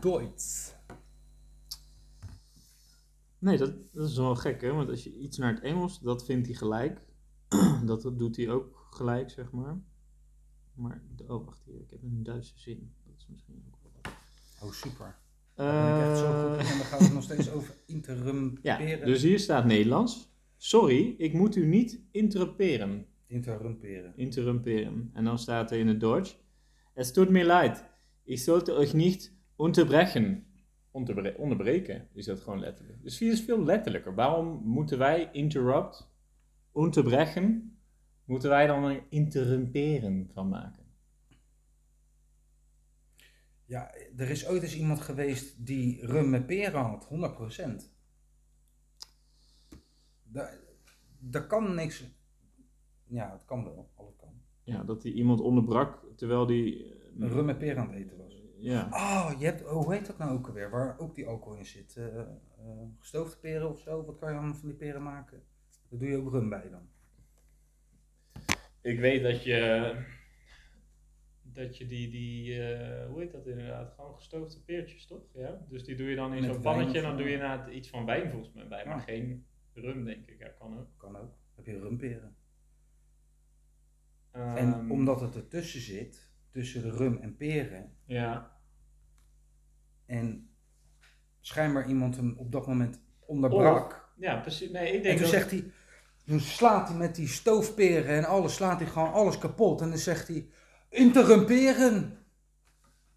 Duits. Nee, dat, dat is wel gek, hè? Want als je iets naar het Engels, dat vindt hij gelijk. dat, dat doet hij ook gelijk, zeg maar. Maar, oh, wacht hier, ik heb een Duitse zin. Dat is misschien ook wel. Oh, super. Ben ik echt zo goed in. Eh, En dan gaat het nog steeds over interrumperen. Ja, dus hier staat Nederlands. Sorry, ik moet u niet interrumperen. Interrumperen. Interrumperen. En dan staat er in het Duits. Es tut mir leid. Ich sollte euch nicht unterbrechen. Onderbre onderbreken is dat gewoon letterlijk. Dus hier is veel letterlijker. Waarom moeten wij interrupt, unterbrechen, moeten wij dan een interrumperen van maken? Ja, er is ooit eens iemand geweest die rum met peren had, 100%. Daar, daar kan niks. Ja, het kan wel, alles kan. Ja, dat hij iemand onderbrak terwijl die... Een rum met peren aan het eten was. Ja, Oh, je hebt, oh, hoe heet dat nou ook alweer? Waar ook die alcohol in zit. Eh, eh, gestoofde peren of zo, wat kan je dan van die peren maken? Daar doe je ook rum bij dan. ik weet dat je... Dat je die, die eh, hoe heet dat inderdaad? Gewoon gestoofde peertjes, toch? Ja? Dus die doe je dan in zo'n pannetje en dan doe je inderdaad iets van wijn volgens mij bij, maar Ja. geen rum denk ik. Ja, kan ook. Kan ook. Heb je rumperen. Ehm, En omdat het ertussen zit, tussen de rum en peren, Ja, en schijnbaar iemand hem op dat moment onderbrak. ja precies. Nee, ik en denk toen dat... zegt hij, toen slaat hij met die stoofperen en alles, slaat hij gewoon alles kapot. En dan zegt hij, interrumperen.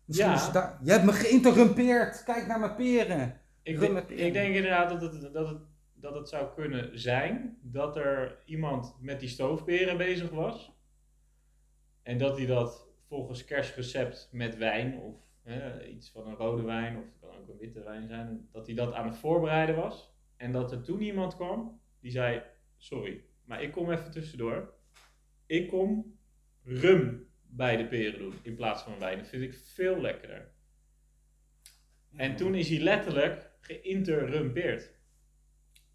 Misschien Ja. daar, je hebt me geïnterrumpeerd, kijk naar mijn peren. Ik, Rum denk- met peren. ik denk inderdaad dat het, dat, het, dat het zou kunnen zijn dat er iemand met die stoofperen bezig was. En dat hij dat volgens kerstrecept met wijn of hè, iets van een rode wijn of het kan ook een witte wijn zijn, dat hij dat aan het voorbereiden was. En dat er toen iemand kwam die zei, sorry, maar ik kom even tussendoor. Ik kom rum bij de peren doen in plaats van wijn. Dat vind ik veel lekkerder. En toen is hij letterlijk geïnterrumpeerd.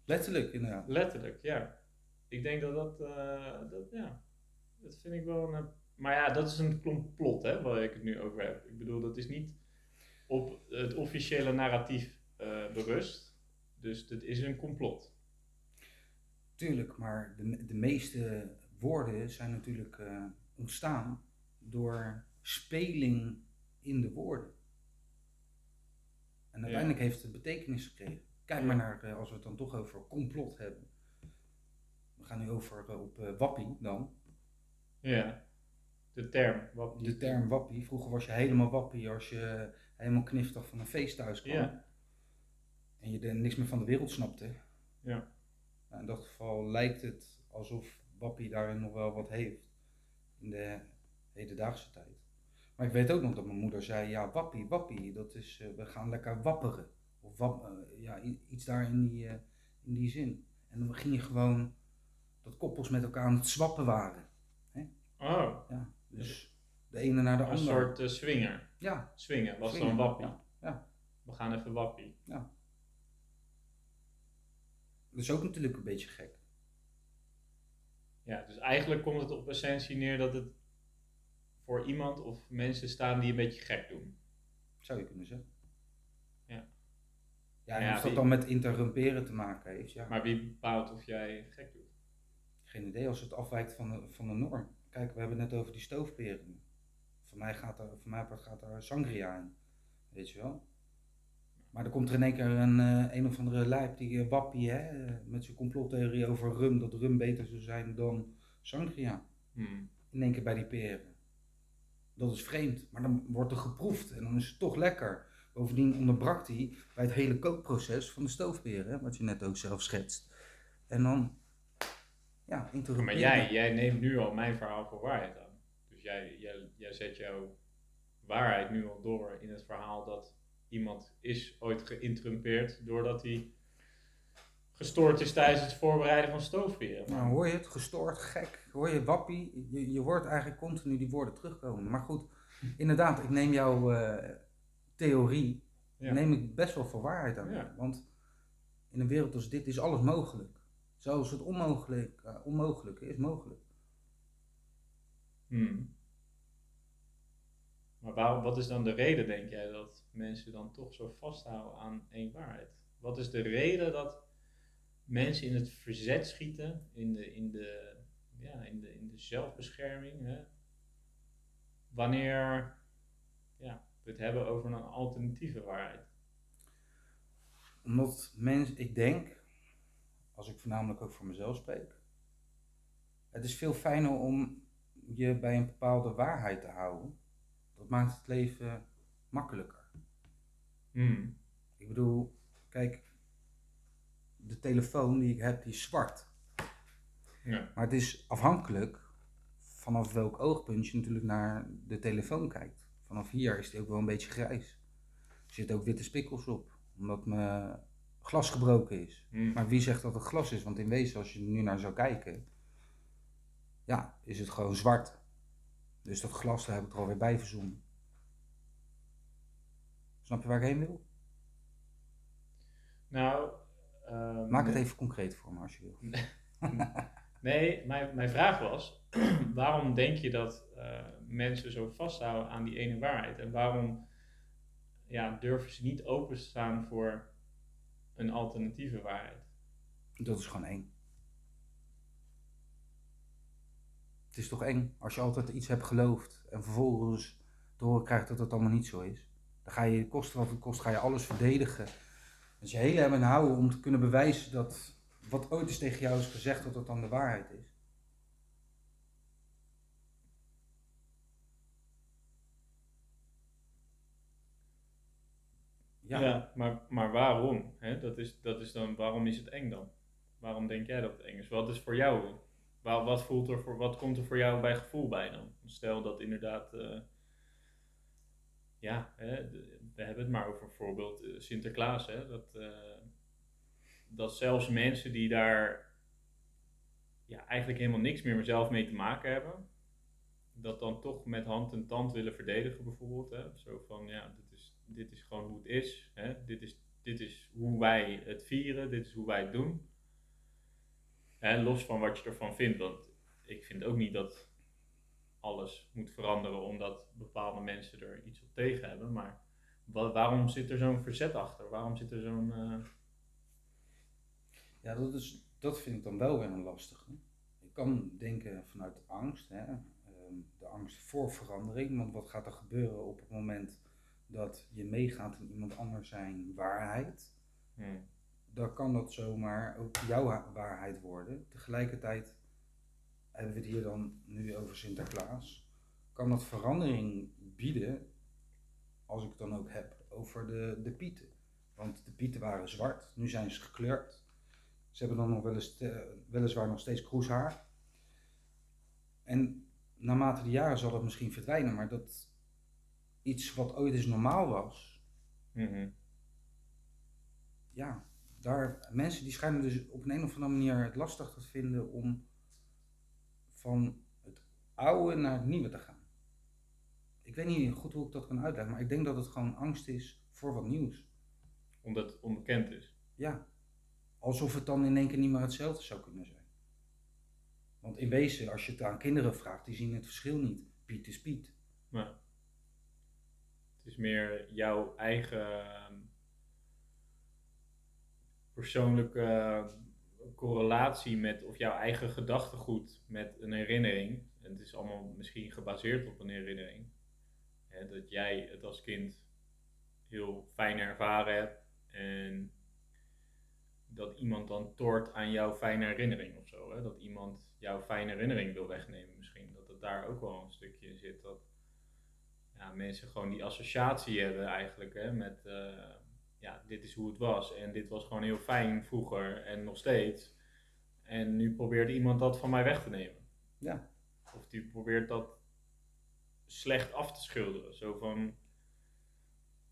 Letterlijk, inderdaad. Letterlijk, ja. Ik denk dat dat, eh, dat ja, dat vind ik wel een... Maar ja, dat is een complot, hè, waar ik het nu over heb. Ik bedoel, dat is niet op het officiële narratief eh, berust. Dus dit is een complot. Tuurlijk, maar de, de meeste woorden zijn natuurlijk eh, ontstaan door speling in de woorden. En uiteindelijk heeft het betekenis gekregen. Kijk Ja. maar naar, eh, als we het dan toch over complot hebben. We gaan nu over op wappie dan. Ja. De term. Wat De term wappie. Vroeger was je helemaal wappie als je helemaal kniftig van een feest thuis kwam. En je er niks meer van de wereld snapte. Ja. Nou, in dat geval lijkt het alsof Wappie daarin nog wel wat heeft in de hedendaagse tijd. Maar ik weet ook nog dat mijn moeder zei, ja Wappie, Wappie, dat is, eh, we gaan lekker wapperen. Of wap, eh, ja, iets daar in die, eh, in die zin. En dan ging je gewoon dat koppels met elkaar aan het swappen waren. Oh, Ja, dus de ene naar de een andere. soort eh, swinger. Ja, Swingen was Swingen, dan wappie. ja, ja. We gaan even wappie. dat is ook natuurlijk een beetje gek. Ja, dus eigenlijk komt het op essentie neer dat het voor iemand of mensen staan die een beetje gek doen. Zou je kunnen zeggen. Ja. Ja, en Ja, of dat wie- dan met interrumperen te maken heeft, ja. Maar wie bepaalt of jij gek doet? Geen idee als het afwijkt van de, van de norm. Kijk, we hebben het net over die stoofperen. Voor mij gaat er, voor mij part gaat er sangria in. Weet je wel? Maar er komt er in één keer een, eh, een of andere lijp, die eh, wappie, hè, eh, met zijn complottheorie over rum, dat rum beter zou zijn dan sangria. Hmm. In één keer bij die peren. Dat is vreemd, maar dan wordt er geproefd en dan is het toch lekker. Bovendien onderbrak hij bij het hele kookproces van de stoofperen, hè, wat je net ook zelf schetst. En dan, ja, Maar jij, jij neemt nu al mijn verhaal voor waarheid aan. Dus jij, jij, jij zet jouw waarheid nu al door in het verhaal dat iemand is ooit geïnterrumpeerd doordat hij gestoord is tijdens het voorbereiden van stoofperen. Nou, hoor je het? Gestoord, gek. Hoor je wappie? Je, je hoort eigenlijk continu die woorden terugkomen. Maar goed, inderdaad, ik neem jouw eh, theorie, Ja. neem ik best wel voor waarheid aan. Ja. Want in een wereld als dit is alles mogelijk. Zelfs het onmogelijk, eh, onmogelijke is mogelijk. Hmm. Maar waarom, wat is dan de reden, denk jij, dat mensen dan toch zo vasthouden aan één waarheid? Wat is de reden dat mensen in het verzet schieten, in de, in de, ja, in de, in de zelfbescherming, hè? wanneer ja, we het hebben over een alternatieve waarheid? Omdat mensen, ik denk, als ik voornamelijk ook voor mezelf spreek, het is veel fijner om je bij een bepaalde waarheid te houden. Dat maakt het leven makkelijker. Hmm. Ik bedoel, kijk, de telefoon die ik heb, die is zwart. Ja. Maar het is afhankelijk vanaf welk oogpunt je natuurlijk naar de telefoon kijkt. Vanaf hier is die ook wel een beetje grijs. Er zitten ook witte spikkels op, omdat mijn glas gebroken is. Hmm. Maar wie zegt dat het glas is? Want in wezen, als je er nu naar zou kijken, ja, is het gewoon zwart. Dus dat glas, daar heb ik er alweer bij verzonnen. Snap je waar ik heen wil? Nou, ehm, Maak het even concreet voor me als je wil. Nee, mijn, mijn vraag was, waarom denk je dat eh, mensen zo vasthouden aan die ene waarheid? En waarom ja, durven ze niet open te staan voor een alternatieve waarheid? Dat is gewoon eng. Het is toch eng als je altijd iets hebt geloofd en vervolgens te horen krijgt dat het allemaal niet zo is. Dan ga je kosten wat het kost, ga je alles verdedigen. Dus je hele hebben houden om te kunnen bewijzen dat wat ooit is tegen jou is gezegd, dat dat dan de waarheid is. Ja, maar, maar waarom? Hè? Dat, is, dat is dan, waarom is het eng dan? Waarom denk jij dat het eng is? Wat is voor jou? Wa- Wat, voelt er voor, wat komt er voor jou bij gevoel bij dan? Stel dat inderdaad, eh, ja, hè, we hebben het maar over bijvoorbeeld eh, Sinterklaas. Hè? Dat, eh, dat zelfs mensen die daar ja, eigenlijk helemaal niks meer zelf mee te maken hebben, dat dan toch met hand en tand willen verdedigen bijvoorbeeld. Hè? Zo van, ja, dit is, gewoon hoe het is. Hè? Dit, is dit is hoe wij het vieren, dit is hoe wij het doen. Los van wat je ervan vindt, want ik vind ook niet dat alles moet veranderen omdat bepaalde mensen er iets op tegen hebben. Maar wa- waarom zit er zo'n verzet achter? Waarom zit er zo'n... eh, Ja, dat, is, dat vind ik dan wel weer een lastige. Ik kan denken vanuit angst, hè? ehm, de angst voor verandering. Want wat gaat er gebeuren op het moment dat je meegaat in iemand anders zijn waarheid? hmm, Dan kan dat zomaar ook jouw waarheid worden. Tegelijkertijd hebben we het hier dan nu over Sinterklaas. Kan dat verandering bieden, als ik het dan ook heb, over de, de pieten. Want de pieten waren zwart, nu zijn ze gekleurd. Ze hebben dan nog wel eens, te- weliswaar nog steeds kroeshaar. En naarmate de jaren zal dat misschien verdwijnen, maar dat iets wat ooit eens normaal was, mhm. ja, daar, mensen die schijnen dus op een, een of andere manier het lastig te vinden om van het oude naar het nieuwe te gaan. Ik weet niet goed hoe ik dat kan uitleggen, maar ik denk dat het gewoon angst is voor wat nieuws. Omdat het onbekend is. Ja, alsof het dan in één keer niet meer hetzelfde zou kunnen zijn. Want in wezen, als je het aan kinderen vraagt, die zien het verschil niet. Piet is Piet. Maar is meer jouw eigen ehm, persoonlijke eh, correlatie met, of jouw eigen gedachtegoed met een herinnering. En het is allemaal misschien gebaseerd op een herinnering. Hè, dat jij het als kind heel fijn ervaren hebt en dat iemand dan toort aan jouw fijne herinnering of zo. Hè? Dat iemand jouw fijne herinnering wil wegnemen misschien. Dat het daar ook wel een stukje in zit. Dat ja, mensen gewoon die associatie hebben eigenlijk hè, met eh, ja, dit is hoe het was. En dit was gewoon heel fijn vroeger en nog steeds. En nu probeert iemand dat van mij weg te nemen. Ja. Of die probeert dat slecht af te schilderen. Zo van,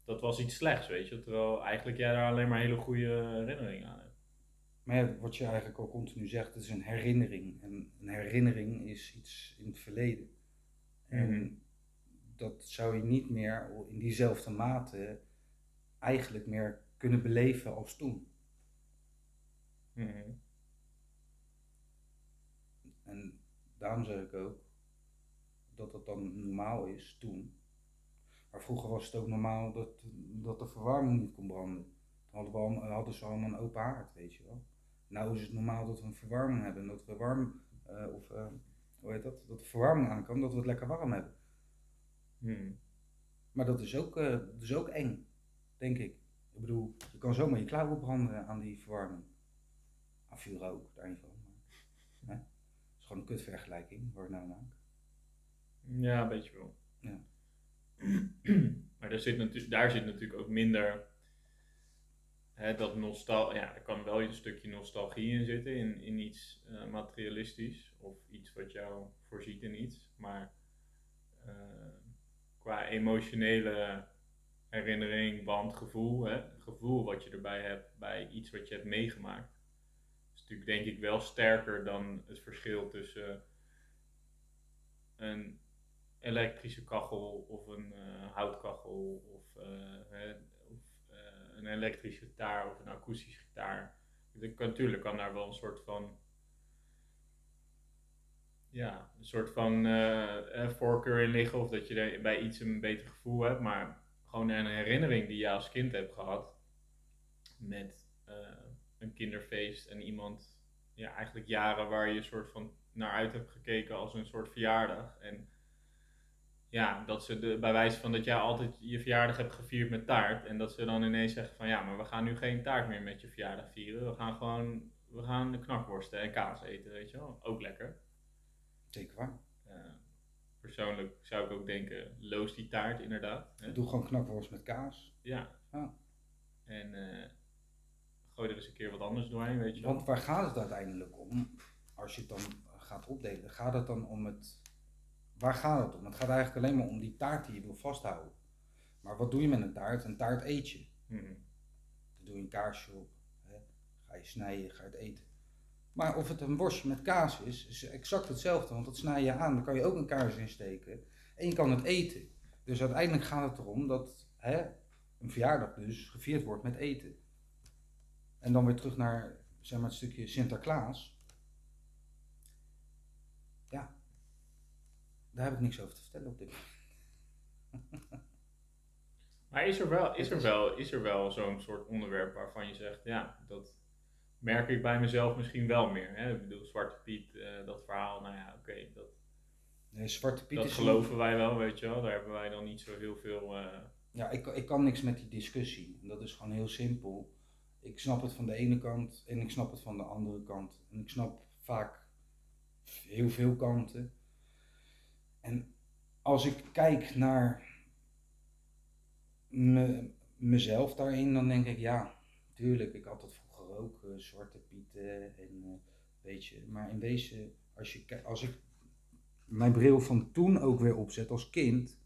dat was iets slechts, weet je. Terwijl eigenlijk jij daar alleen maar hele goede herinneringen aan hebt. Maar ja, wat je eigenlijk al continu zegt, het is een herinnering. En een herinnering is iets in het verleden. En Mhm. Dat zou je niet meer in diezelfde mate eigenlijk meer kunnen beleven als toen. Mhm. En daarom zeg ik ook dat dat dan normaal is toen. Maar vroeger was het ook normaal dat, dat de verwarming niet kon branden. Dan hadden, we al, hadden ze allemaal een open haard, weet je wel. Nou is het normaal dat we een verwarming hebben. en Dat we warm, eh, of eh, hoe heet dat? Dat de verwarming aankomt, dat we het lekker warm hebben. Hmm. Maar dat is ook, eh, dat is ook eng, denk ik. Ik bedoel, je kan zomaar je klauwen branden aan die verwarming. Aan vuur ook, daar niet van. Maar, hè? Het is gewoon een kutvergelijking, waar ik nou maak. Ja, een beetje wel. Ja. maar daar zit, natu- daar zit natuurlijk ook minder. Hè, dat nostal ja, er kan wel een stukje nostalgie in zitten, in, in iets eh, materialistisch of iets wat jou voorziet in iets. Maar eh, qua emotionele herinnering, band, gevoel, hè, gevoel wat je erbij hebt bij iets wat je hebt meegemaakt, is natuurlijk denk ik wel sterker dan het verschil tussen een elektrische kachel of een eh, houtkachel of, eh, of eh, een elektrische gitaar of een akoestische gitaar. Ik kan, natuurlijk kan daar wel een soort van ja, een soort van eh, eh, voorkeur in liggen of dat je er bij iets een beter gevoel hebt, maar gewoon een herinnering die je als kind hebt gehad met eh, een kinderfeest en iemand, ja, eigenlijk jaren waar je een soort van naar uit hebt gekeken als een soort verjaardag. En ja, dat ze de, bij wijze van dat jij altijd je verjaardag hebt gevierd met taart. En dat ze dan ineens zeggen van ja, maar we gaan nu geen taart meer met je verjaardag vieren. We gaan gewoon, we gaan knakworsten en kaas eten, weet je wel. Ook lekker. Zeker waar. Persoonlijk zou ik ook denken, loos die taart inderdaad. Hè? Doe gewoon knakworst met kaas. Ja. Ja. En eh, gooi er eens een keer wat anders doorheen, weet je wel. Want waar gaat het uiteindelijk om? Als je het dan gaat opdelen, gaat het dan om het. Waar gaat het om? Het gaat eigenlijk alleen maar om die taart die je wil vasthouden. Maar wat doe je met een taart? Een taart eet je. Dan doe je een kaarsje op. Hè? Ga je snijden, ga je het eten. Maar of het een worstje met kaas is, is exact hetzelfde. Want dat snij je aan, dan kan je ook een kaars in steken. En je kan het eten. Dus uiteindelijk gaat het erom dat hè, een verjaardag dus gevierd wordt met eten. En dan weer terug naar zeg maar, het stukje Sinterklaas. Ja, daar heb ik niks over te vertellen op dit moment. Maar is er wel, is er wel, is er wel zo'n soort onderwerp waarvan je zegt, ja, dat merk ik bij mezelf misschien wel meer. Hè? Ik bedoel, Zwarte Piet, eh, dat verhaal, nou ja, oké, dat, Nee, Zwarte Piet dat is geloven wij wel, weet je wel. Daar hebben wij dan niet zo heel veel... eh, Ja, ik, ik kan niks met die discussie. En dat is gewoon heel simpel. Ik snap het van de ene kant en ik snap het van de andere kant. En ik snap vaak heel veel kanten. En als ik kijk naar me, mezelf daarin, dan denk ik ja, tuurlijk, ik had dat vroeger ook, eh, Zwarte Pieten en eh, weet je. Maar in wezen, als, je, als ik mijn bril van toen ook weer opzet als kind,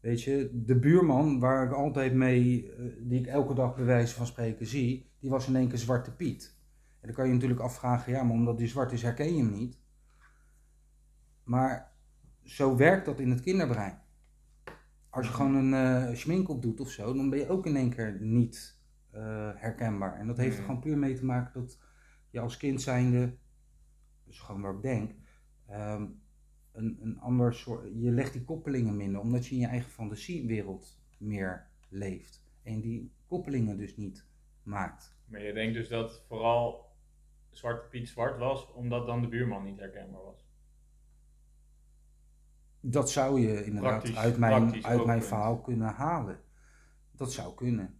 Weet je, de buurman waar ik altijd mee, eh, die ik elke dag bij wijze van spreken zie, die was in één keer Zwarte Piet. En dan kan je natuurlijk afvragen, ja, maar omdat die zwart is, herken je hem niet. Maar zo werkt dat in het kinderbrein. Als je gewoon een eh schmink op doet of zo, dan ben je ook in één keer niet eh, herkenbaar. En dat heeft er Mhm. gewoon puur mee te maken dat je als kind zijnde, is gewoon wat ik denk, ehm, een, een ander soort, je legt die koppelingen minder, omdat je in je eigen fantasiewereld meer leeft. En die koppelingen dus niet maakt. maar je denkt dus dat vooral Zwarte Piet zwart was, omdat dan de buurman niet herkenbaar was. Dat zou je inderdaad Praktisch- uit mijn, uit mijn verhaal kunnen halen. Dat zou kunnen.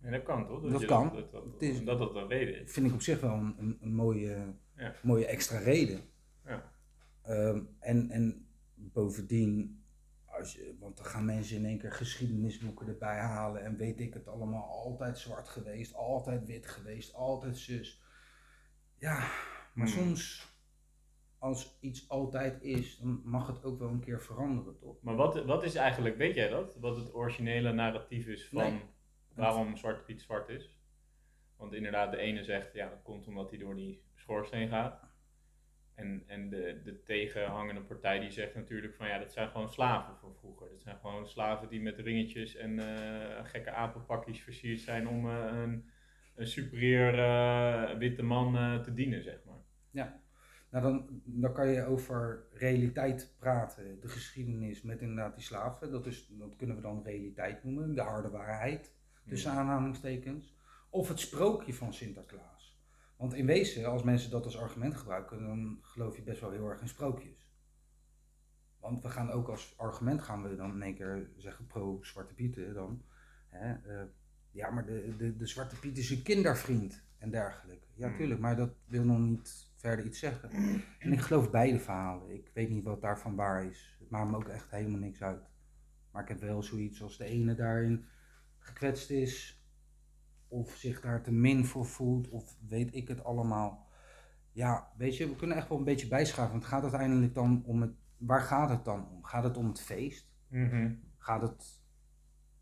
En dat kan toch? Dat je kan. Dat dat, Het is- dat, dat reden is. vind ik op zich wel een, een, een mooie, Ja. mooie extra reden. Ja. Ehm, en, en bovendien, als je, want dan gaan mensen in één keer geschiedenisboeken erbij halen en weet ik het allemaal, altijd zwart geweest, altijd wit geweest, altijd zus. Ja, maar Hmm. soms als iets altijd is, dan mag het ook wel een keer veranderen, toch? Maar wat, wat is eigenlijk, weet jij dat? Wat het originele narratief is van Nee. Waarom Zwarte Piet zwart is? Want inderdaad, de ene zegt, ja, dat komt omdat hij door die schoorsteen gaat. En, en de, de tegenhangende partij die zegt natuurlijk van, ja, dat zijn gewoon slaven van vroeger. Dat zijn gewoon slaven die met ringetjes en eh, gekke apenpakjes versierd zijn om eh, een, een superieur eh, witte man te dienen, zeg maar. Nou, dan, dan kan je over realiteit praten, de geschiedenis met inderdaad die slaven. Dat, is, dat kunnen we dan realiteit noemen, de harde waarheid, tussen aanhalingstekens. Of het sprookje van Sinterklaas. Want in wezen, als mensen dat als argument gebruiken, dan geloof je best wel heel erg in sprookjes. Want we gaan ook als argument gaan we dan in één keer zeggen pro Zwarte Pieten dan. Hè, eh, ja, maar de, de, de Zwarte Piet is een kindervriend en dergelijke. Ja, Hmm. tuurlijk, maar dat wil nog niet verder iets zeggen. En ik geloof beide verhalen. Ik weet niet wat daarvan waar is. Het maakt me ook echt helemaal niks uit. Maar ik heb wel zoiets als de ene daarin gekwetst is, of zich daar te min voor voelt, of weet ik het allemaal. Ja, weet je, we kunnen echt wel een beetje bijschaven. Want het gaat uiteindelijk dan om het. Waar gaat het dan om? Gaat het om het feest? Mhm. Gaat het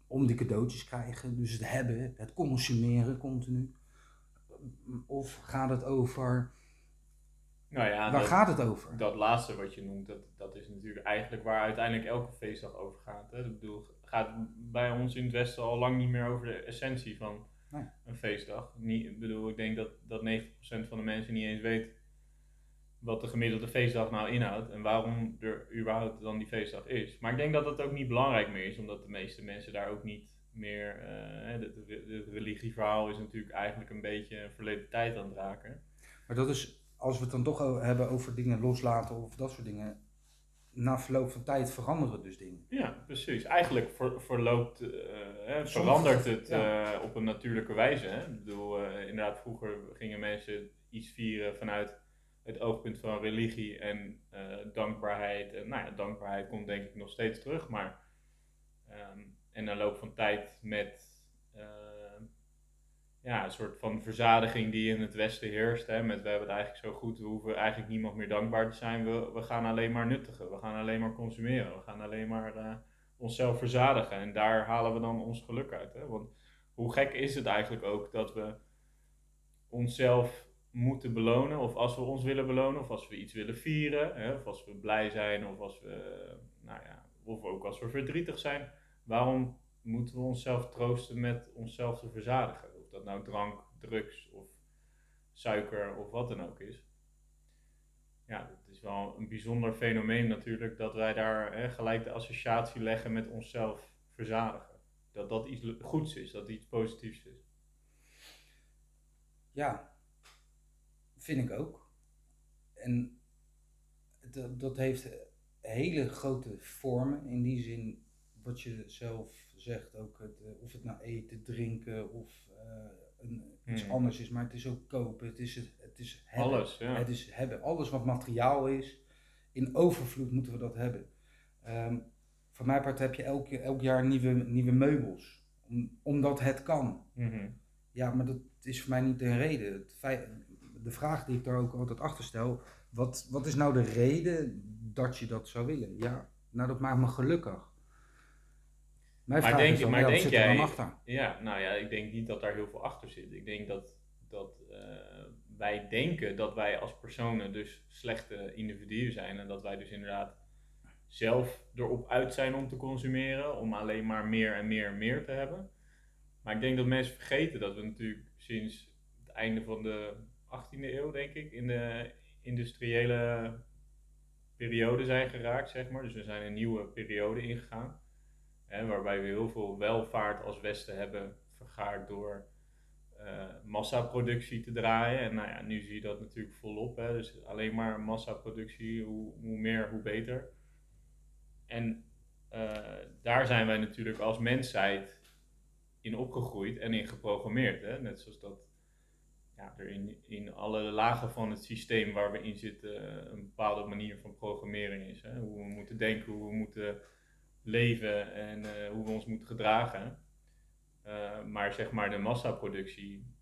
om die cadeautjes krijgen, dus het hebben, het consumeren continu? Of gaat het over. Nou ja, waar dat, gaat het over? dat laatste wat je noemt, dat, dat is natuurlijk eigenlijk waar uiteindelijk elke feestdag over gaat. Hè? Ik bedoel, gaat bij ons in het Westen al lang niet meer over de essentie van Nee. een feestdag. Niet, ik bedoel, ik denk dat, dat 90% van de mensen niet eens weet wat de gemiddelde feestdag nou inhoudt en waarom er überhaupt dan die feestdag is. Maar ik denk dat dat ook niet belangrijk meer is, omdat de meeste mensen daar ook niet meer. eh, het, religieverhaal is natuurlijk eigenlijk een beetje een verleden tijd aan het raken. Maar dat is, als we het dan toch hebben over dingen loslaten of dat soort dingen. Na verloop van tijd veranderen dus dingen. Ja, precies. Eigenlijk ver, verloopt, eh, hè, verandert het ja. eh, op een natuurlijke wijze. Hè? Ik bedoel, eh, inderdaad, vroeger gingen mensen iets vieren vanuit het oogpunt van religie en dankbaarheid. En nou ja, dankbaarheid komt denk ik nog steeds terug, maar ehm, en na loop van tijd met ja, een soort van verzadiging die in het Westen heerst. Hè, met we hebben het eigenlijk zo goed, we hoeven eigenlijk niemand meer dankbaar te zijn. We, we gaan alleen maar nuttigen, we gaan alleen maar consumeren, we gaan alleen maar eh, onszelf verzadigen. En daar halen we dan ons geluk uit. Hè? Want hoe gek is het eigenlijk ook dat we onszelf moeten belonen, of als we ons willen belonen, of als we iets willen vieren, hè, of als we blij zijn, of als we, nou ja, of ook als we verdrietig zijn. Waarom moeten we onszelf troosten met onszelf te verzadigen? Dat nou drank, drugs of suiker of wat dan ook is. Ja, het is wel een bijzonder fenomeen natuurlijk dat wij daar hè, gelijk de associatie leggen met onszelf verzadigen. Dat dat iets goeds is, dat iets positiefs is. Ja, vind ik ook. En dat, dat heeft hele grote vormen. In die zin, wat je zelf zegt, ook het, eh, of het nou eten, drinken of eh, een, iets Hmm. anders is. Maar het is ook kopen, het is, het, het is hebben. Alles, ja. Het is hebben. Alles wat materiaal is, in overvloed moeten we dat hebben. Ehm voor mijn part heb je elk, elk jaar nieuwe, nieuwe meubels. Om, omdat het kan. Mhm. Ja, maar dat is voor mij niet de reden. Het feit, de vraag die ik daar ook altijd achter stel, wat, wat is nou de reden dat je dat zou willen? Ja, nou dat maakt me gelukkig. Mijn Maar vraag denk- is dan, maar ja, denk zit jij- achter? Ja, nou ja, ik denk niet dat daar heel veel achter zit. Ik denk dat, dat eh, wij denken dat wij als personen dus slechte individuen zijn en dat wij dus inderdaad zelf erop uit zijn om te consumeren, om alleen maar meer en meer en meer te hebben. Maar ik denk dat mensen vergeten dat we natuurlijk sinds het einde van de 18e eeuw, denk ik, in de industriële periode zijn geraakt, zeg maar. Dus we zijn een nieuwe periode ingegaan. Waarbij we heel veel welvaart als Westen hebben vergaard door eh, massaproductie te draaien. En nou ja, nu zie je dat natuurlijk volop. Hè, dus alleen maar massaproductie, hoe, hoe meer, hoe beter. En eh, daar zijn wij natuurlijk als mensheid in opgegroeid en in geprogrammeerd. Hè? Net zoals dat ja, er in, in alle lagen van het systeem waar we in zitten een bepaalde manier van programmering is. Hè? Hoe we moeten denken, hoe we moeten leven en eh, hoe we ons moeten gedragen. Eh, maar zeg maar de massaproductie,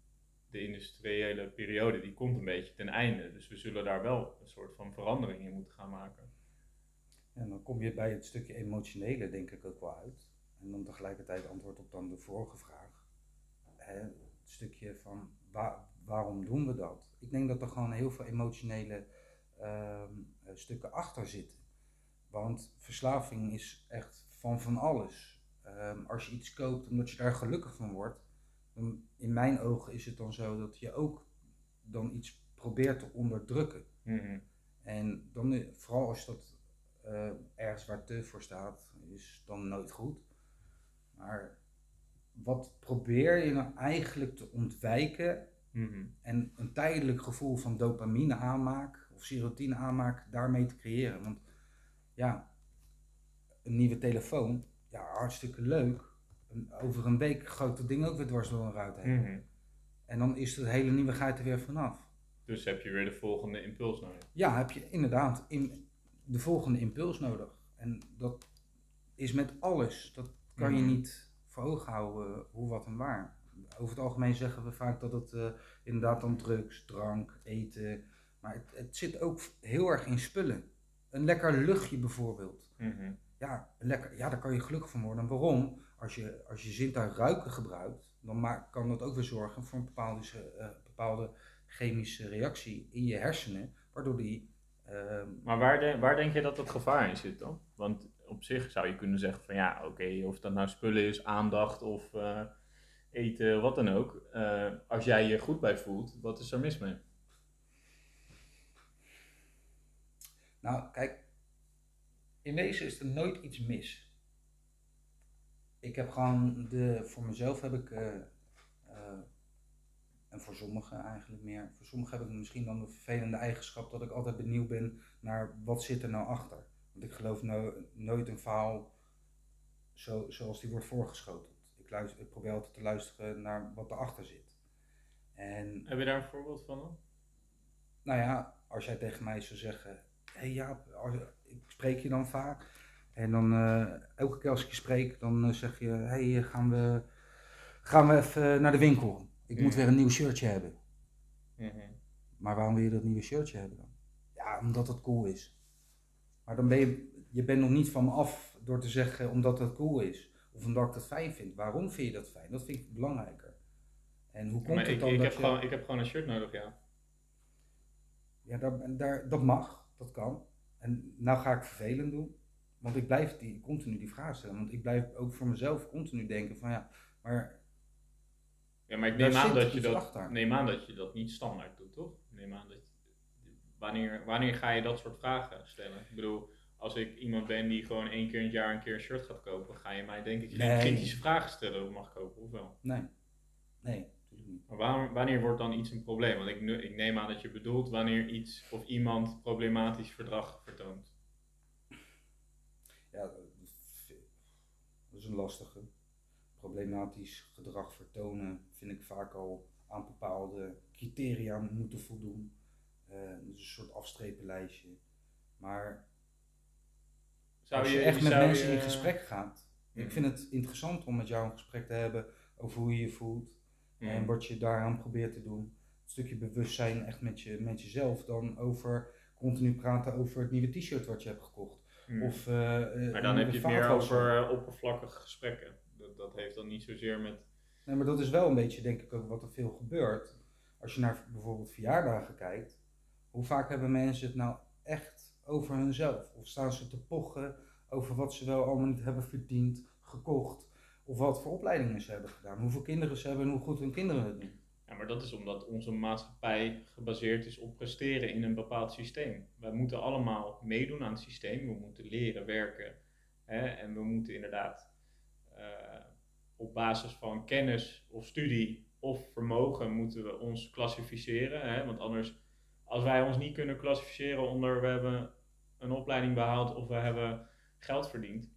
de industriële periode, die komt een beetje ten einde. Dus we zullen daar wel een soort van verandering in moeten gaan maken. En dan kom je bij het stukje emotionele denk ik ook wel uit. En dan tegelijkertijd antwoord op dan de vorige vraag. Hè, het stukje van wa- waarom doen we dat? Ik denk dat er gewoon heel veel emotionele ehm, eh, stukken achter zitten. Want verslaving is echt van van alles. Ehm, als je iets koopt omdat je daar gelukkig van wordt, dan in mijn ogen is het dan zo dat je ook dan iets probeert te onderdrukken. Mhm. En dan, i- vooral als dat eh, ergens waar te voor staat, is dan nooit goed. Maar wat probeer je nou eigenlijk te ontwijken Mhm. en een tijdelijk gevoel van dopamine aanmaak of serotine aanmaak daarmee te creëren? Want ja, een nieuwe telefoon, ja, hartstikke leuk. En over een week gooit dat ding ook weer dwars door een ruit heen. Mhm. En dan is het hele nieuwigheid er weer vanaf. Dus heb je weer de volgende impuls nodig. Ja, heb je inderdaad in de volgende impuls nodig. En dat is met alles. Dat kan je Mhm. niet voor ogen houden hoe, wat en waar. Over het algemeen zeggen we vaak dat het eh, inderdaad dan drugs, drank, eten. Maar het, het zit ook heel erg in spullen. Een lekker luchtje bijvoorbeeld. Mhm. Ja, lekker, ja, daar kan je gelukkig van worden. Waarom? Als je, als je zintuig ruiken gebruikt, dan maak, kan dat ook weer zorgen voor een bepaalde, eh, bepaalde chemische reactie in je hersenen, waardoor die. ehm, Maar waar, de- waar denk je dat het gevaar in zit dan? Want op zich zou je kunnen zeggen van ja, oké, of dat nou spullen is, aandacht of eh, eten, wat dan ook. eh, als jij je goed bij voelt, wat is er mis mee? Nou, kijk, in wezen is er nooit iets mis. Ik heb gewoon de, voor mezelf heb ik, eh, eh, en voor sommigen eigenlijk meer, voor sommigen heb ik misschien dan de vervelende eigenschap dat ik altijd benieuwd ben naar wat zit er nou achter. Want ik geloof no- nooit een verhaal zo, zoals die wordt voorgeschoteld. Ik, luister, ik probeer altijd te luisteren naar wat erachter zit. En Heb je daar een voorbeeld van dan? nou ja, als jij tegen mij zou zeggen, hey als, ik spreek je dan vaak. En dan eh, elke keer als ik je spreek, dan eh, zeg je, hé, hey, gaan, we, gaan we even naar de winkel. Ik moet Ja. weer een nieuw shirtje hebben. Mhm. Maar waarom wil je dat nieuwe shirtje hebben dan? Ja, omdat het cool is. Maar dan ben je, je bent nog niet van me af door te zeggen omdat het cool is. Of omdat ik het fijn vind. Waarom vind je dat fijn? Dat vind ik belangrijker. En hoe komt Maar het ik, dan ik, dat heb je... gewoon, ik heb gewoon een shirt nodig, ja. Ja, daar, daar, dat mag, dat kan. En nou ga ik vervelend doen. Want ik blijf die, continu die vraag stellen. Want ik blijf ook voor mezelf continu denken van ja, maar Ja, maar ik neem aan, dat je dat, achter. neem aan dat je dat niet standaard doet, toch? Neem aan dat wanneer, wanneer ga je dat soort vragen stellen? Ik bedoel, als ik iemand ben die gewoon één keer in het jaar een keer een shirt gaat kopen, ga je mij denk ik geen Nee. kritische vragen stellen of mag kopen, of wel? nee, nee, wanneer wordt dan iets een probleem? Want ik, ik neem aan dat je bedoelt wanneer iets of iemand problematisch verdrag vertoont. Ja, dat is een lastige. Problematisch gedrag vertonen vind ik vaak al aan bepaalde criteria moeten voldoen. Eh, dus een soort afstrepenlijstje. Maar Zou als je, echt met mensen je- in gesprek gaat. Ik Mhm. vind het interessant om met jou een gesprek te hebben over hoe je je voelt. En wat je daaraan probeert te doen. Een stukje bewustzijn echt met, je, met jezelf. Dan over continu praten over het nieuwe t-shirt wat je hebt gekocht. Mhm. Of, eh, eh, maar dan heb je het meer over eh, oppervlakkige gesprekken. Dat, dat heeft dan niet zozeer met Nee, maar dat is wel een beetje denk ik ook wat er veel gebeurt. Als je naar bijvoorbeeld verjaardagen kijkt. Hoe vaak hebben mensen het nou echt over hunzelf? Of staan ze te pochen over wat ze wel allemaal niet hebben verdiend, gekocht. Of wat voor opleidingen ze hebben gedaan. Hoeveel kinderen ze hebben en hoe goed hun kinderen het doen. Ja, maar dat is omdat onze maatschappij gebaseerd is op presteren in een bepaald systeem. Wij moeten allemaal meedoen aan het systeem. We moeten leren werken. Hè? En we moeten inderdaad eh, op basis van kennis of studie of vermogen moeten we ons klassificeren. Hè? Want anders, als wij ons niet kunnen klassificeren onder we hebben een opleiding behaald of we hebben geld verdiend,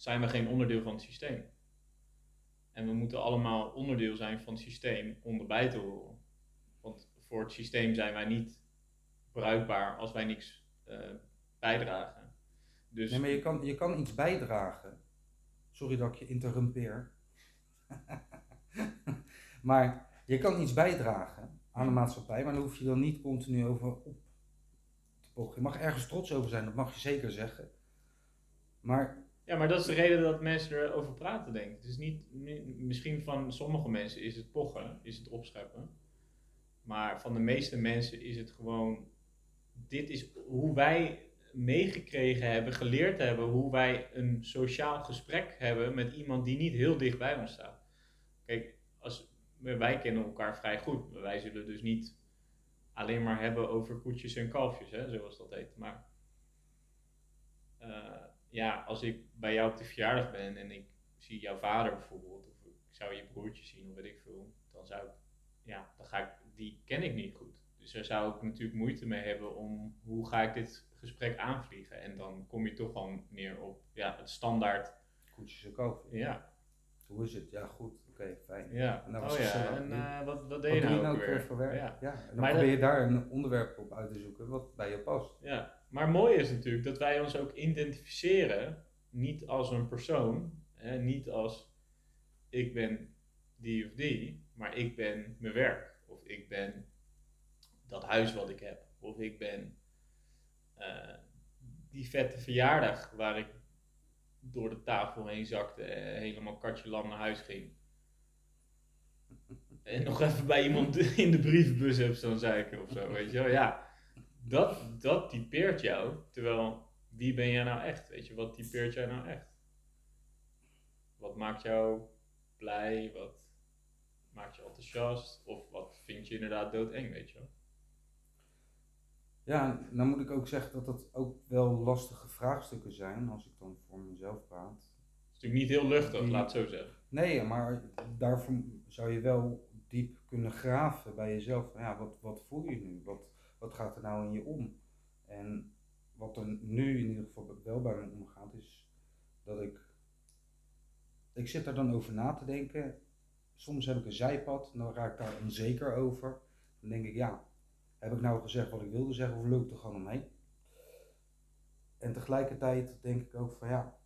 zijn we geen onderdeel van het systeem. En we moeten allemaal onderdeel zijn van het systeem om erbij te horen. Want voor het systeem zijn wij niet bruikbaar als wij niks eh, bijdragen. Dus Nee, maar je kan, je kan iets bijdragen. Sorry dat ik je interrumpeer. maar je kan iets bijdragen aan de maatschappij, maar daar hoef je dan niet continu over op te pochen. Je mag ergens trots over zijn, dat mag je zeker zeggen. Maar Ja, maar dat is de reden dat mensen erover praten, denk ik. Het is niet, mi- misschien van sommige mensen is het pochen, is het opscheppen. Maar van de meeste mensen is het gewoon, dit is hoe wij meegekregen hebben, geleerd hebben, hoe wij een sociaal gesprek hebben met iemand die niet heel dicht bij ons staat. Kijk, als, wij kennen elkaar vrij goed, wij zullen dus niet alleen maar hebben over koetjes en kalfjes, hè, zoals dat heet. Maar eh, ja, als ik bij jou op de verjaardag ben en ik zie jouw vader bijvoorbeeld, of ik zou je broertje zien of weet ik veel, dan zou ik, ja, dan ga ik, die ken ik niet goed. Dus daar zou ik natuurlijk moeite mee hebben om hoe ga ik dit gesprek aanvliegen. En dan kom je toch gewoon neer op ja, het standaard. Koetjes en kalfjes. Ja, Hoe is het? Ja, goed. Oké, fijn. ja. Oh ja, gezellig. en eh, wat, wat deed je nou je nou ook weer? weer voor werk? Ja. Ja. En dan Maar probeer je daar een onderwerp op uit te zoeken wat bij je past. Ja, maar mooi is natuurlijk dat wij ons ook identificeren, niet als een persoon, hè, niet als ik ben die of die, maar ik ben mijn werk, of ik ben dat huis wat ik heb, of ik ben eh, die vette verjaardag waar ik door de tafel heen zakte en helemaal katje lam naar huis ging. En nog even bij iemand in de brievenbus heb staan zeiken of zo, weet je wel. Ja, dat, dat typeert jou. Terwijl, wie ben jij nou echt? Weet je, wat typeert jij nou echt? Wat maakt jou blij? Wat maakt je enthousiast? Of wat vind je inderdaad doodeng, weet je wel? Ja, nou moet ik ook zeggen dat dat ook wel lastige vraagstukken zijn als ik dan voor mezelf praat. Het is natuurlijk niet heel luchtig, Die- laat het zo zeggen. Nee, maar daarvoor zou je wel diep kunnen graven bij jezelf. Ja, wat, wat voel je nu? Wat, wat gaat er nou in je om? En wat er nu in ieder geval wel bij me omgaat, is dat ik. Ik zit er dan over na te denken. Soms heb ik een zijpad dan raak ik daar onzeker over. Dan denk ik, ja, heb ik nou gezegd wat ik wilde zeggen of lukt er gewoon omheen? En tegelijkertijd denk ik ook van ja,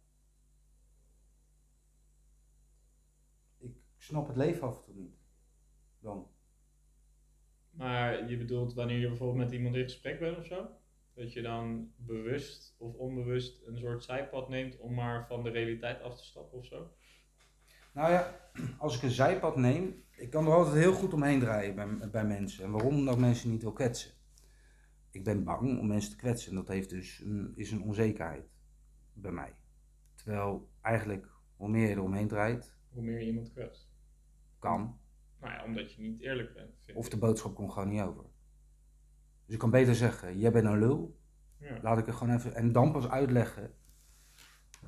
ik snap het leven af en toe niet. Dan. Maar je bedoelt wanneer je bijvoorbeeld met iemand in gesprek bent of zo? Dat je dan bewust of onbewust een soort zijpad neemt om maar van de realiteit af te stappen of zo? Nou ja, als ik een zijpad neem, ik kan er altijd heel goed omheen draaien bij, bij mensen. En waarom? Omdat mensen niet wil kwetsen. Ik ben bang om mensen te kwetsen en dat heeft dus een, is een onzekerheid bij mij. Terwijl eigenlijk, hoe meer je er omheen draait, Hoe meer je iemand kwetst. kan. Nou ja, omdat je niet eerlijk bent. Vind Of de boodschap komt gewoon niet over. Dus ik kan beter zeggen, jij bent een lul. Ja. Laat ik er gewoon even. En dan pas uitleggen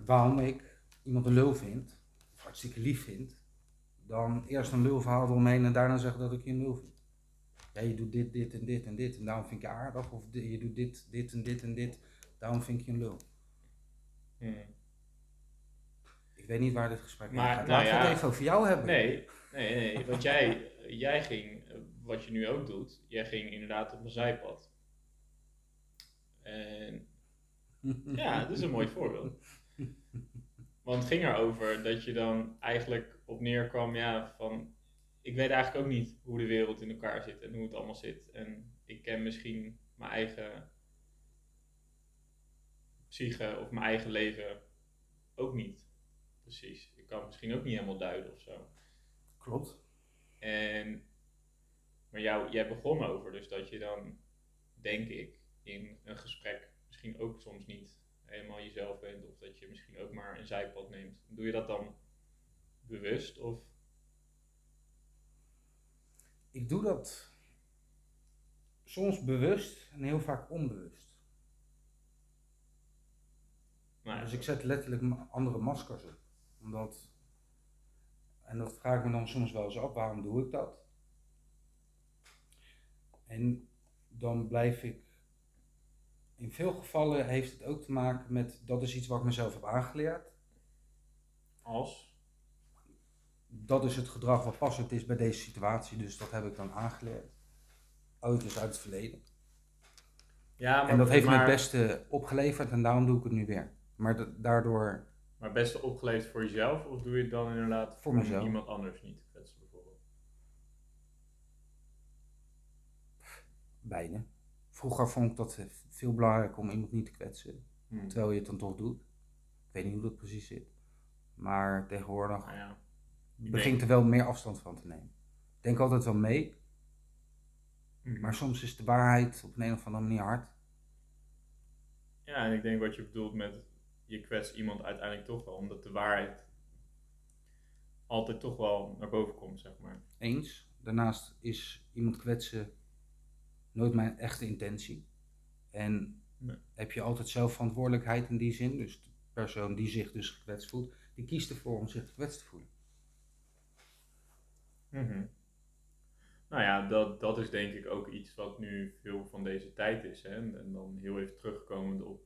waarom ik iemand een lul vind. Of hartstikke lief vind. Dan eerst een lulverhaal eromheen en daarna zeggen dat ik je een lul vind. Ja, je doet dit, dit en dit en dit en daarom vind ik je aardig. Of je doet dit, dit en dit en dit. Daarom vind ik je een lul. Hmm. Ik weet niet waar dit gesprek Maar, gaat. nou Laten we het even over jou hebben. Nee, nee, nee. Want jij, jij ging, wat je nu ook doet, jij ging inderdaad op een zijpad. En ja, dat is een mooi voorbeeld. Want het ging erover dat je dan eigenlijk op neerkwam, ja, van ik weet eigenlijk ook niet hoe de wereld in elkaar zit en hoe het allemaal zit. En ik ken misschien mijn eigen psyche of mijn eigen leven ook niet. Precies. Ik kan het misschien ook niet helemaal duiden of zo. Klopt. En, maar jou, jij begon over, dus dat je dan, denk ik, in een gesprek misschien ook soms niet helemaal jezelf bent, of dat je misschien ook maar een zijpad neemt. Doe je dat dan bewust? Of, Ik doe dat soms bewust en heel vaak onbewust. nou, ja, Dus ik zet letterlijk andere maskers op. Omdat, en dat vraag ik me dan soms wel eens af, waarom doe ik dat? En dan blijf ik, in veel gevallen heeft het ook te maken met, dat is iets wat ik mezelf heb aangeleerd. als? Dat is het gedrag wat passend is bij deze situatie, dus dat heb ik dan aangeleerd. Ooit is uit het verleden. Ja, maar, En dat heeft me het beste opgeleverd en daarom doe ik het nu weer. Maar da- daardoor Maar best opgeleefd voor jezelf, of doe je het dan inderdaad Voor mezelf. iemand anders niet te kwetsen bijvoorbeeld? beide. Vroeger vond ik dat veel belangrijker om iemand niet te kwetsen. Hmm. Terwijl je het dan toch doet. Ik weet niet hoe dat precies zit. Maar tegenwoordig Nou ja. Begint er wel meer afstand van te nemen. Ik denk altijd wel mee, Mhm. maar soms is de waarheid op een, een of andere manier hard. Ja, en ik denk wat je bedoelt met je kwetst iemand uiteindelijk toch wel, omdat de waarheid altijd toch wel naar boven komt, zeg maar. Eens. Daarnaast is iemand kwetsen nooit mijn echte intentie. En Nee. heb je altijd zelf verantwoordelijkheid in die zin. Dus de persoon die zich dus gekwetst voelt, die kiest ervoor om zich gekwetst te voelen. Mhm. Nou ja, dat, dat is denk ik ook iets wat nu veel van deze tijd is. Hè? En dan heel even terugkomend op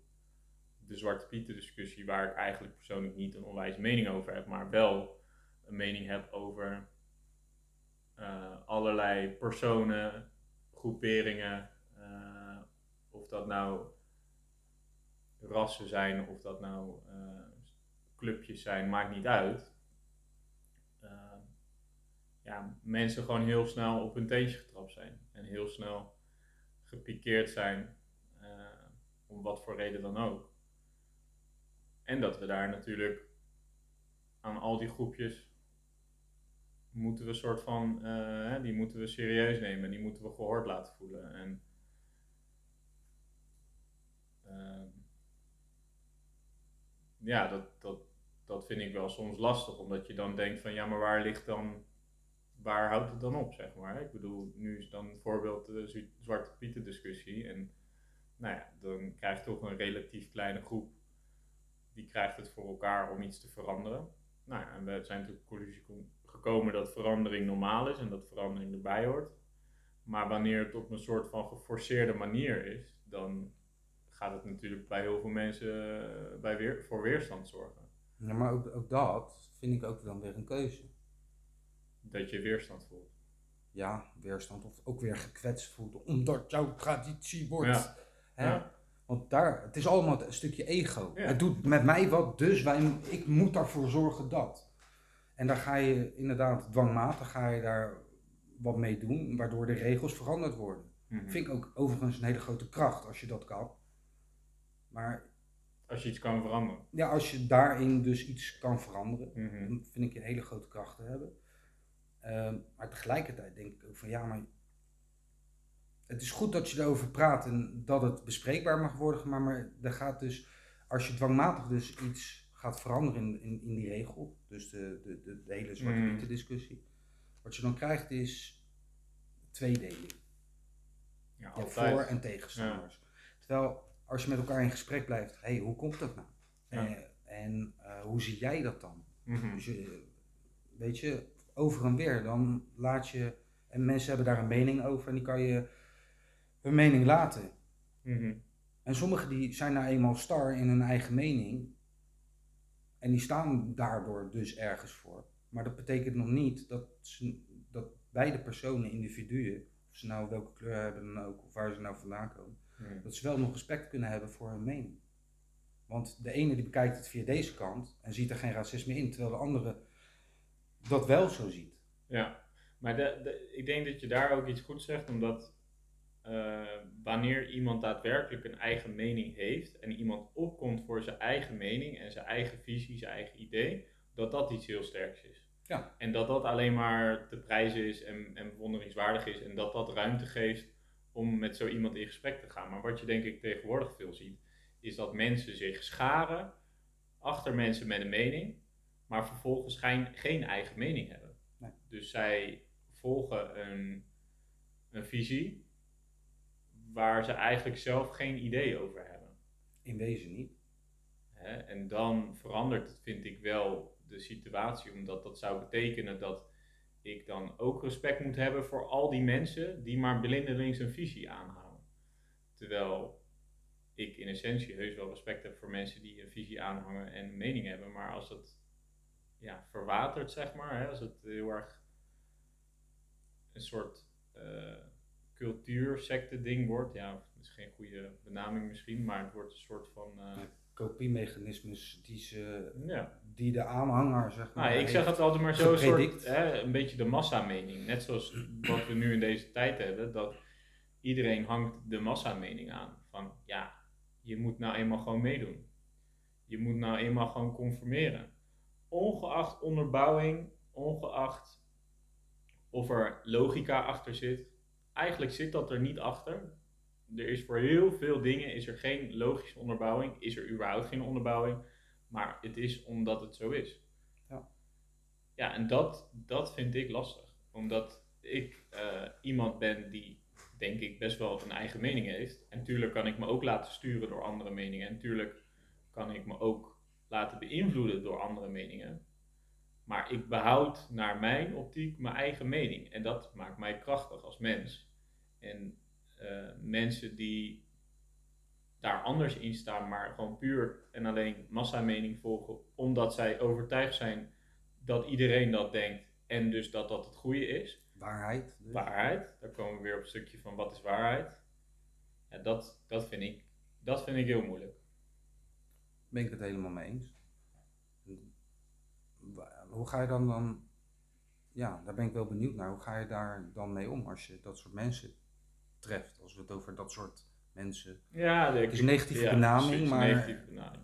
de Zwarte Pieten discussie, waar ik eigenlijk persoonlijk niet een onwijs mening over heb, maar wel een mening heb over eh, allerlei personen, groeperingen, eh, of dat nou rassen zijn, of dat nou eh, clubjes zijn, maakt niet uit. Ja, mensen gewoon heel snel op hun teentje getrapt zijn. En heel snel gepikeerd zijn, om wat voor reden dan ook. En dat we daar natuurlijk aan al die groepjes moeten we soort van, eh, die moeten we serieus nemen en die moeten we gehoord laten voelen. En, ehm, ja, dat, dat, dat vind ik wel soms lastig, omdat je dan denkt van ja, maar waar ligt dan, waar houdt het dan op, zeg maar. Ik bedoel, nu is dan voorbeeld de Zwarte Pieten discussie en nou ja, dan krijg je toch een relatief kleine groep die krijgt het voor elkaar om iets te veranderen. Nou ja, en we zijn tot de conclusie kom- gekomen dat verandering normaal is en dat verandering erbij hoort. Maar wanneer het op een soort van geforceerde manier is, dan gaat het natuurlijk bij heel veel mensen eh, bij weer, voor weerstand zorgen. Ja, maar ook, ook dat vind ik ook dan weer een keuze. Dat je weerstand voelt. Ja, weerstand of ook weer gekwetst voelt omdat jouw traditie wordt. Ja. Hè? Ja. Want daar, het is allemaal een stukje ego. Ja. Het doet met mij wat, dus wij, ik moet daarvoor zorgen dat. En daar ga je inderdaad dwangmatig ga je daar wat mee doen, waardoor de regels veranderd worden. Mhm. Vind ik ook overigens een hele grote kracht als je dat kan. Maar Als je iets kan veranderen. ja, als je daarin dus iets kan veranderen, Mhm. dan vind ik je een hele grote kracht te hebben. Ehm, maar tegelijkertijd denk ik ook van ja, maar het is goed dat je erover praat en dat het bespreekbaar mag worden, maar, maar er gaat dus, als je dwangmatig dus iets gaat veranderen in, in, in die regel, dus de, de, de, de hele zwarte Mm. pieten discussie, wat je dan krijgt is tweedeling. Ja, voor- en tegenstanders. Terwijl als je met elkaar in gesprek blijft, hé, hey, hoe komt dat nou? Ja. Eh, en eh, hoe zie jij dat dan? Mhm. Dus je, weet je, over en weer, dan laat je, en mensen hebben daar een mening over en die kan je hun mening laten. Mhm. En sommigen die zijn nou eenmaal star in hun eigen mening en die staan daardoor dus ergens voor. Maar dat betekent nog niet dat, ze, dat beide personen, individuen, of ze nou welke kleur hebben dan ook, of waar ze nou vandaan komen, dat ze wel nog respect kunnen hebben voor hun mening. Want de ene die bekijkt het via deze kant en ziet er geen racisme in, terwijl de andere dat wel zo ziet. Ja, maar de, de, ik denk dat je daar ook iets goed zegt, omdat eh, wanneer iemand daadwerkelijk een eigen mening heeft en iemand opkomt voor zijn eigen mening en zijn eigen visie, zijn eigen idee, dat dat iets heel sterks is. Ja. En dat dat alleen maar te prijzen is en, en bewonderingswaardig is en dat dat ruimte geeft om met zo iemand in gesprek te gaan. Maar wat je denk ik tegenwoordig veel ziet, is dat mensen zich scharen achter mensen met een mening, maar vervolgens geen, geen eigen mening hebben. Nee. Dus zij volgen een, een visie waar ze eigenlijk zelf geen idee over hebben. In wezen niet. Hè? En dan verandert vind ik wel, de situatie, omdat dat zou betekenen dat ik dan ook respect moet hebben voor al die mensen die maar blindelings een visie aanhouden. Terwijl ik in essentie heus wel respect heb voor mensen die een visie aanhangen en een mening hebben, maar als het ja, verwatert, zeg maar, hè, als het heel erg een soort eh cultuur, secte ding wordt, ja, dat is geen goede benaming misschien, maar het wordt een soort van, Nee. Kopiemechanismes die, ze, ja, die de aanhanger, zeg maar. Nou, ik zeg het altijd maar zo, een soort, hè, een beetje de massamening. Net zoals wat we nu in deze tijd hebben, dat iedereen hangt de massamening aan. Van ja, je moet nou eenmaal gewoon meedoen. Je moet nou eenmaal gewoon conformeren. Ongeacht onderbouwing, ongeacht of er logica achter zit. Eigenlijk zit dat er niet achter. Er is voor heel veel dingen is er geen logische onderbouwing, is er überhaupt geen onderbouwing. Maar het is omdat het zo is. Ja. Ja, en dat, dat vind ik lastig. Omdat ik eh, iemand ben die denk ik, best wel een eigen mening heeft. En tuurlijk kan ik me ook laten sturen door andere meningen. En tuurlijk kan ik me ook laten beïnvloeden door andere meningen. Maar ik behoud naar mijn optiek mijn eigen mening. En dat maakt mij krachtig als mens. En eh, mensen die daar anders in staan, maar gewoon puur en alleen massamening volgen, omdat zij overtuigd zijn dat iedereen dat denkt en dus dat dat het goede is. Waarheid. dus. Waarheid, daar komen we weer op het stukje van wat is waarheid. Ja, dat, dat, vind ik, dat vind ik heel moeilijk. Ben ik het helemaal mee eens. Hoe ga je dan dan, ja, daar ben ik wel benieuwd naar. Hoe ga je daar dan mee om als je dat soort mensen treft? Als we het over dat soort mensen. Ja, Het is een negatieve benaming, maar- negatieve benaming.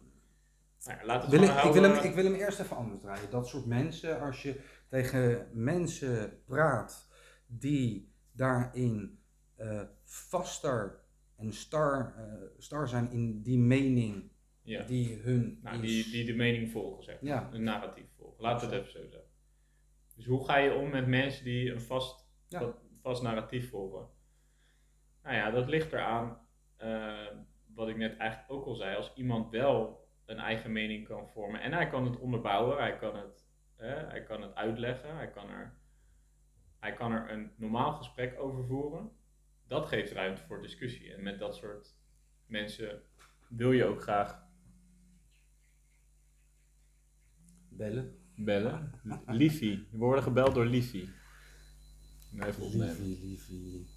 Nou Wil het ik, ik, wil hem, ik wil hem eerst even anders draaien. Dat soort mensen, als je tegen mensen praat die daarin eh, vaster en star, eh, star zijn in die mening ja. die hun Nou, is. die, die de mening volgen, zeg maar. Ja. Een narratief volgen. Laten we het even zo zeggen. Dus hoe ga je om met mensen die een vast, Ja. vast narratief volgen? Nou ja, dat ligt eraan, eh wat ik net eigenlijk ook al zei. Als iemand wel een eigen mening kan vormen en hij kan het onderbouwen, hij kan het, hè, hij kan het uitleggen, hij kan, er, hij kan er een normaal gesprek over voeren. Dat geeft ruimte voor discussie. En met dat soort mensen wil je ook graag Bellen. Bellen. Liefie. We worden gebeld door Liefie. Even opnemen. Liefie, liefie.